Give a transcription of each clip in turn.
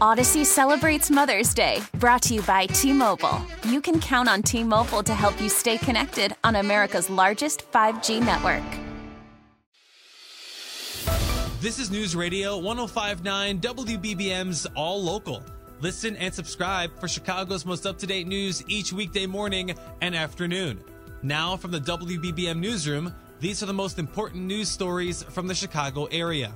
Odyssey celebrates Mother's Day, brought to you by T Mobile. You can count on T Mobile to help you stay connected on America's largest 5G network. This is News Radio 1059 WBBM's All Local. Listen and subscribe for Chicago's most up to date news each weekday morning and afternoon. Now, from the WBBM Newsroom, these are the most important news stories from the Chicago area.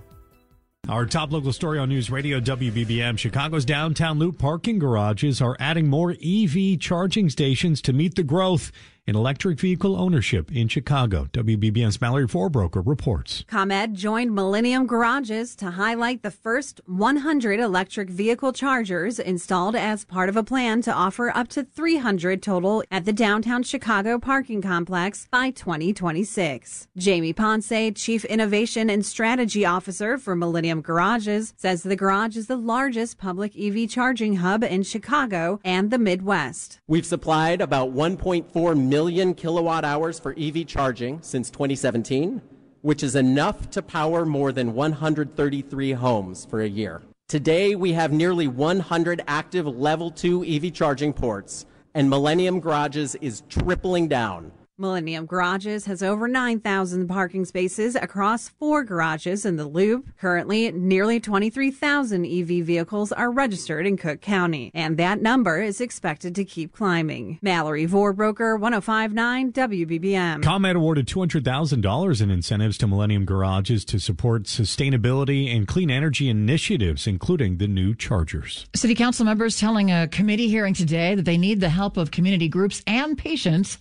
Our top local story on News Radio WBBM Chicago's downtown loop parking garages are adding more EV charging stations to meet the growth in electric vehicle ownership in Chicago. WBBM's Mallory Forbroker reports. ComEd joined Millennium Garages to highlight the first 100 electric vehicle chargers installed as part of a plan to offer up to 300 total at the downtown Chicago parking complex by 2026. Jamie Ponce, Chief Innovation and Strategy Officer for Millennium Garages, says the garage is the largest public EV charging hub in Chicago and the Midwest. We've supplied about 1.4 million kilowatt hours for EV charging since 2017, which is enough to power more than 133 homes for a year. Today, we have nearly 100 active level 2 EV charging ports, and Millennium Garages is tripling down Millennium Garages has over 9,000 parking spaces across four garages in the loop. Currently, nearly 23,000 EV vehicles are registered in Cook County, and that number is expected to keep climbing. Mallory Vorbroker, 1059 WBBM. ComEd awarded $200,000 in incentives to Millennium Garages to support sustainability and clean energy initiatives, including the new chargers. City Council members telling a committee hearing today that they need the help of community groups and patients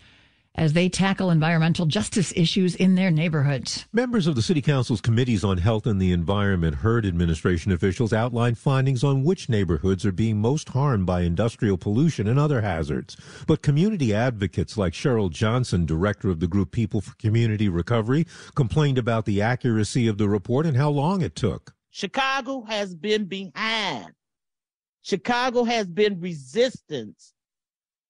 as they tackle environmental justice issues in their neighborhoods. Members of the City Council's Committees on Health and the Environment heard administration officials outline findings on which neighborhoods are being most harmed by industrial pollution and other hazards. But community advocates like Cheryl Johnson, director of the group People for Community Recovery, complained about the accuracy of the report and how long it took. Chicago has been behind. Chicago has been resistance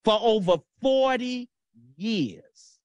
for over 40 years.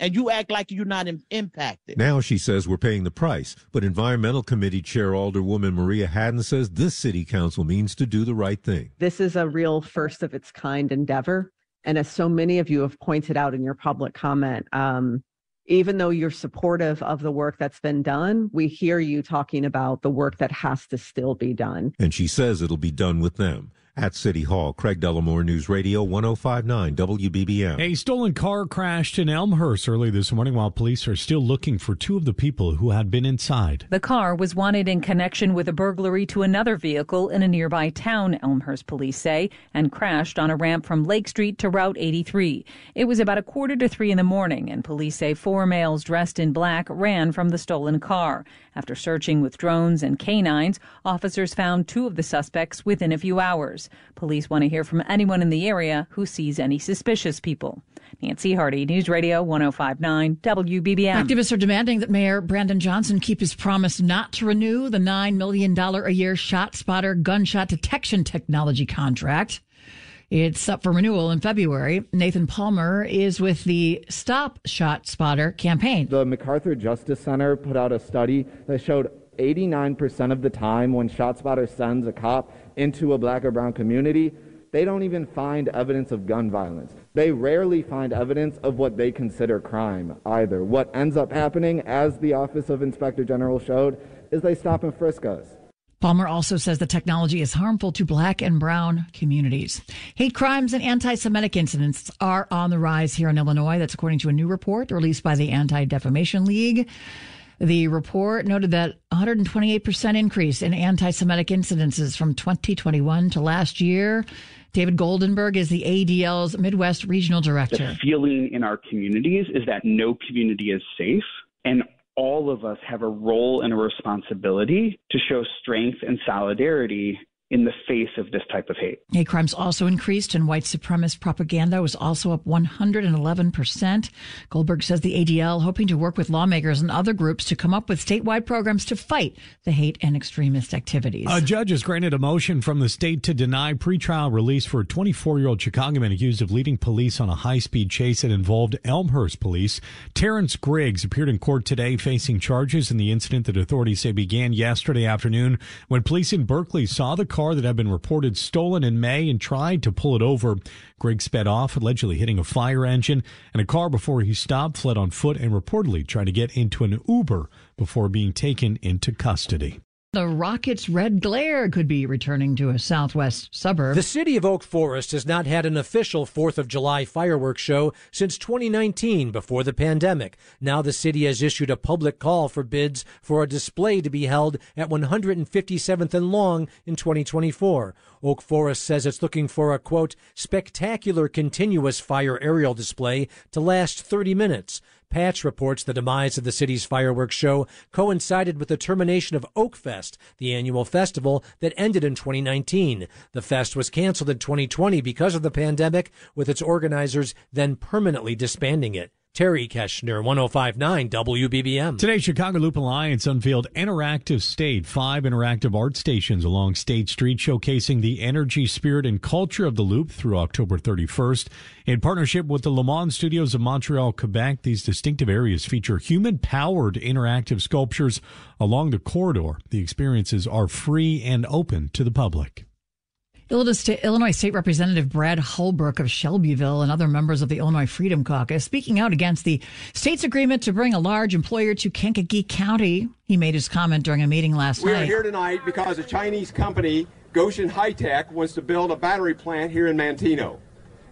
And you act like you're not impacted. Now she says we're paying the price. But Environmental Committee Chair Alderwoman Maria Hadden says this city council means to do the right thing. This is a real first of its kind endeavor. And as so many of you have pointed out in your public comment, um, even though you're supportive of the work that's been done, we hear you talking about the work that has to still be done. And she says it'll be done with them at City Hall. Craig Dellimore News Radio 1059 WBBM. A stolen car crashed in Elmhurst early this morning while police are still looking for two of the people who had been inside. The car was wanted in connection with a burglary to another vehicle in a nearby town, Elmhurst police say, and crashed on a ramp from Lake Street to Route 83. It was about a quarter to three in the morning, and police say four males dressed in black ran from the stolen car. After searching with drones and canines, officers found two of the suspects within a few hours. Police want to hear from anyone in the area who sees any suspicious people. Nancy Harty, News Radio 1059 WBBM. Activists are demanding that Mayor Brandon Johnson keep his promise not to renew the $9 million a year ShotSpotter gunshot detection technology contract. It's up for renewal in February. Nathan Palmer is with the Stop ShotSpotter campaign. The MacArthur Justice Center put out a study that showed 89% of the time when ShotSpotter sends a cop into a black or brown community, they don't even find evidence of gun violence. They rarely find evidence of what they consider crime either. What ends up happening, as the Office of Inspector General showed, is they stop and frisk us. Palmer also says the technology is harmful to black and brown communities. Hate crimes and anti Semitic incidents are on the rise here in Illinois. That's according to a new report released by the Anti Defamation League. The report noted that 128% increase in anti Semitic incidences from 2021 to last year. David Goldenberg is the ADL's Midwest Regional Director. The feeling in our communities is that no community is safe. And all of us have a role and a responsibility to show strength and solidarity in the face of this type of hate. Hate crimes also increased, and white supremacist propaganda was also up 111%. Goldberg says the ADL hoping to work with lawmakers and other groups to come up with statewide programs to fight the hate and extremist activities. A judge has granted a motion from the state to deny pretrial release for a 24 year old Chicago man accused of leading police on a high speed chase that involved Elmhurst police. Terrence Griggs appeared in court today facing charges in the incident that authorities say began yesterday afternoon when police in Berkeley saw the car that had been reported stolen in May and tried to pull it over. Griggs sped off, allegedly hitting a fire engine and a car before he stopped, fled on foot, and reportedly tried to get into an Uber before being taken into custody. The rocket's red glare could be returning to a southwest suburb. The city of Oak Forest has not had an official 4th of July fireworks show since 2019 before the pandemic. Now the city has issued a public call for bids for a display to be held at 157th and Long in 2024. Oak Forest says it's looking for a quote, spectacular continuous fire aerial display to last 30 minutes. Patch reports the demise of the city's fireworks show coincided with the termination of Oakfest, the annual festival that ended in 2019. The fest was canceled in 2020 because of the pandemic, with its organizers then permanently disbanding it. Terry Keshner, 1059 WBBM. Today, Chicago Loop Alliance unveiled Interactive State, five interactive art stations along State Street showcasing the energy, spirit, and culture of the Loop through October 31st. In partnership with the Le Mans Studios of Montreal, Quebec, these distinctive areas feature human powered interactive sculptures along the corridor. The experiences are free and open to the public. Illinois State Representative Brad Halbrook of Shelbyville and other members of the Illinois Freedom Caucus speaking out against the state's agreement to bring a large employer to Kankakee County. He made his comment during a meeting last we night. We are here tonight because a Chinese company, Gotion High Tech, wants to build a battery plant here in Manteno.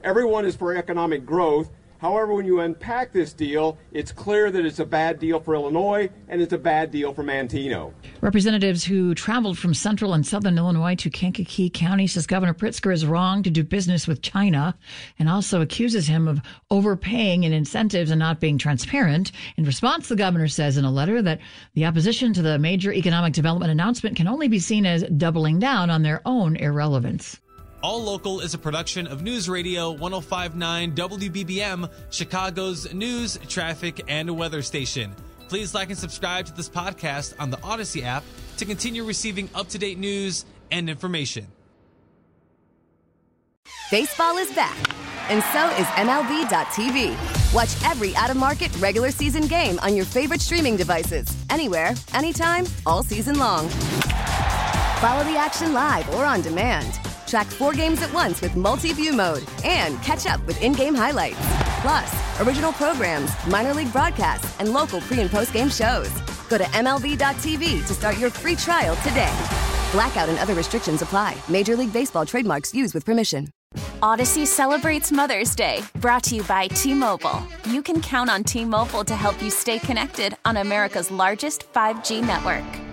Everyone is for economic growth, However, when you unpack this deal, it's clear that it's a bad deal for Illinois and it's a bad deal for Manteno. Representatives who traveled from central and southern Illinois to Kankakee County says Governor Pritzker is wrong to do business with China and also accuses him of overpaying in incentives and not being transparent. In response, the governor says in a letter that the opposition to the major economic development announcement can only be seen as doubling down on their own irrelevance. All Local is a production of News Radio 1059 WBBM, Chicago's news, traffic, and weather station. Please like and subscribe to this podcast on the Odyssey app to continue receiving up to date news and information. Baseball is back, and so is MLB.tv. Watch every out of market regular season game on your favorite streaming devices, anywhere, anytime, all season long. Follow the action live or on demand. Track four games at once with multi-view mode and catch up with in-game highlights. Plus, original programs, minor league broadcasts, and local pre- and post-game shows. Go to MLB.tv to start your free trial today. Blackout and other restrictions apply. Major League Baseball trademarks used with permission. Odyssey celebrates Mother's Day, brought to you by T Mobile. You can count on T Mobile to help you stay connected on America's largest 5G network.